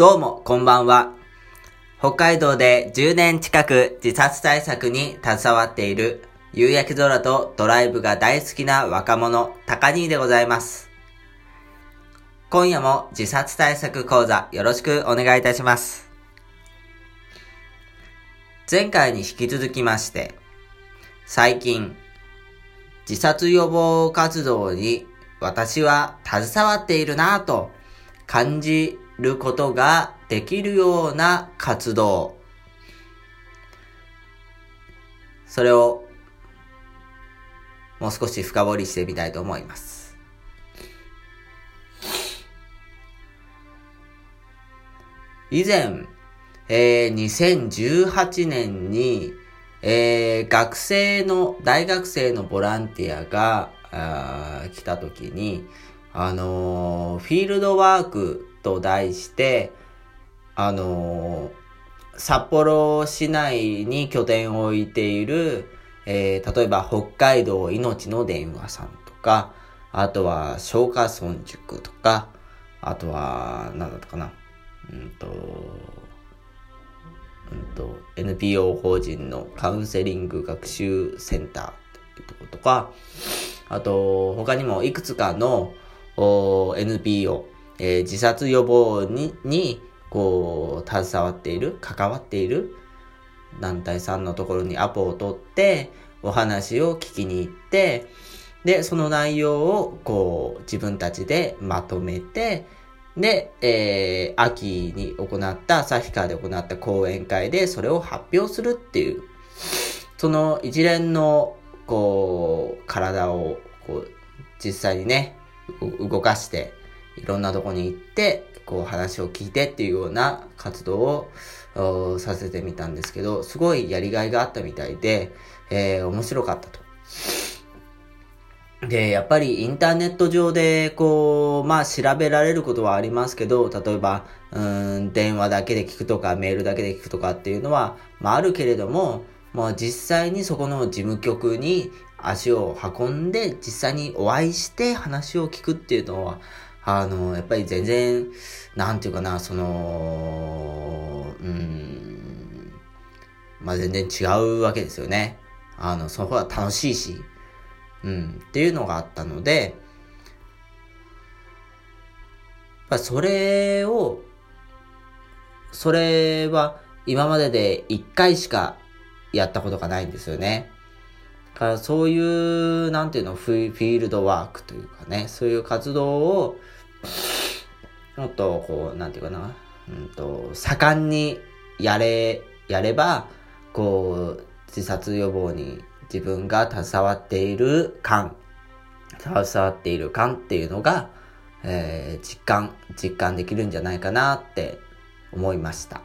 どうも、こんばんは。北海道で10年近く自殺対策に携わっている夕焼け空とドライブが大好きな若者、高兄でございます。今夜も自殺対策講座よろしくお願いいたします。前回に引き続きまして、最近、自殺予防活動に私は携わっているなぁと感じることができるような活動。それをもう少し深掘りしてみたいと思います。以前、えー、2018年に、えー、学生の、大学生のボランティアが、あ来た時に、あのー、フィールドワークと題して、あのー、札幌市内に拠点を置いている、えー、例えば北海道命の電話さんとか、あとは消化村塾とか、あとは、なんだったかな、うんと、うんと、NPO 法人のカウンセリング学習センターっていうとことか、あと、他にもいくつかの NPO、えー、自殺予防に、に、こう、携わっている、関わっている団体さんのところにアポを取って、お話を聞きに行って、で、その内容を、こう、自分たちでまとめて、で、えー、秋に行った、旭川で行った講演会でそれを発表するっていう、その一連の、こう、体を、こう、実際にね、動かして、いろんなとこに行って、こう話を聞いてっていうような活動をさせてみたんですけど、すごいやりがいがあったみたいで、えー、面白かったと。で、やっぱりインターネット上で、こう、まあ調べられることはありますけど、例えば、うん、電話だけで聞くとか、メールだけで聞くとかっていうのは、まああるけれども、まあ実際にそこの事務局に足を運んで、実際にお会いして話を聞くっていうのは、あの、やっぱり全然、なんていうかな、その、うん、まあ、全然違うわけですよね。あの、その方が楽しいし、うん、っていうのがあったので、やっぱそれを、それは今までで一回しかやったことがないんですよね。そういう、なんていうの、フィールドワークというかね、そういう活動を、もっと、こう、なんていうかな、うんと、盛んにやれ、やれば、こう、自殺予防に自分が携わっている感、携わっている感っていうのが、えー、実感、実感できるんじゃないかなって思いました。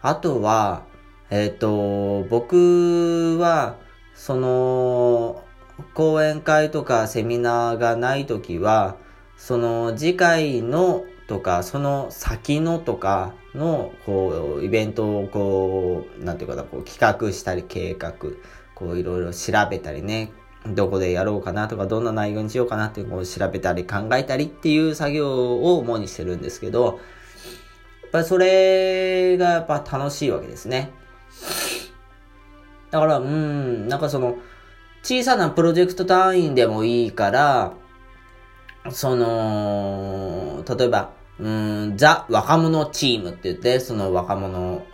あとは、えっ、ー、と、僕は、その、講演会とかセミナーがないときは、その次回のとか、その先のとかの、こう、イベントをこう、なんていうかな、こう企画したり計画、こういろいろ調べたりね、どこでやろうかなとか、どんな内容にしようかなっていう調べたり考えたりっていう作業を主にしてるんですけど、やっぱりそれがやっぱ楽しいわけですね。だから、うん、なんかその、小さなプロジェクト単位でもいいから、その、例えば、うん、ザ若者チームって言って、その若者、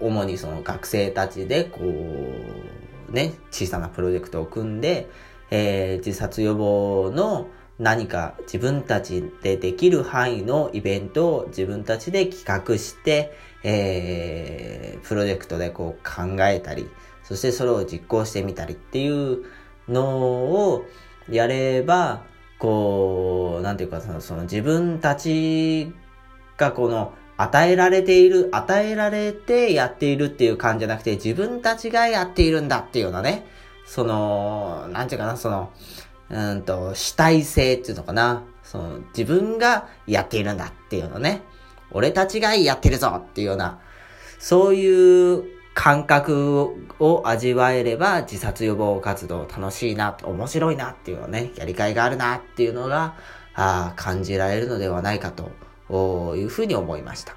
主にその学生たちで、こう、ね、小さなプロジェクトを組んで、えー、自殺予防の何か自分たちでできる範囲のイベントを自分たちで企画して、えー、プロジェクトでこう考えたり、そしてそれを実行してみたりっていうのをやれば、こう、なんていうかその、その自分たちがこの与えられている、与えられてやっているっていう感じじゃなくて、自分たちがやっているんだっていうようなね、その、なんていうかな、その、うんと、主体性っていうのかな、その、自分がやっているんだっていうのね、俺たちがやってるぞっていうような、そういう感覚を味わえれば自殺予防活動楽しいな、面白いなっていうのね、やりがいがあるなっていうのが、あ感じられるのではないかというふうに思いました。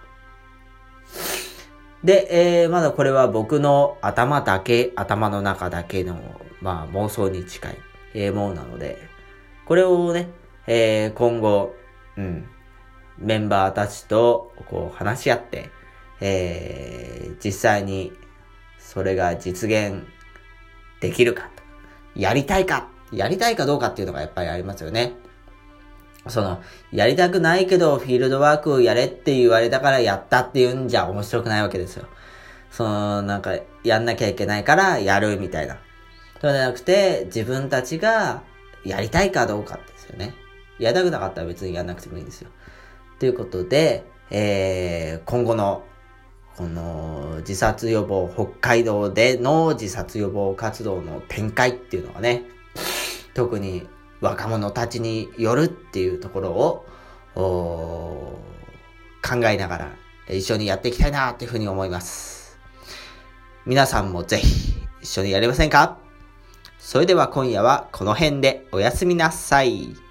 で、えー、まだこれは僕の頭だけ、頭の中だけの、まあ妄想に近い、えー、ものなので、これをね、えー、今後、うん、メンバーたちとこう話し合って、えー、実際にそれが実現できるかやりたいかやりたいかどうかっていうのがやっぱりありますよね。その、やりたくないけどフィールドワークをやれって言われたからやったっていうんじゃ面白くないわけですよ。その、なんか、やんなきゃいけないからやるみたいな。そうじゃなくて、自分たちがやりたいかどうかですよね。やりたくなかったら別にやんなくてもいいんですよ。ということで、えー、今後の、この自殺予防、北海道での自殺予防活動の展開っていうのはね、特に若者たちによるっていうところを、考えながら一緒にやっていきたいなっていうふうに思います。皆さんもぜひ一緒にやりませんか？それでは今夜はこの辺でおやすみなさい。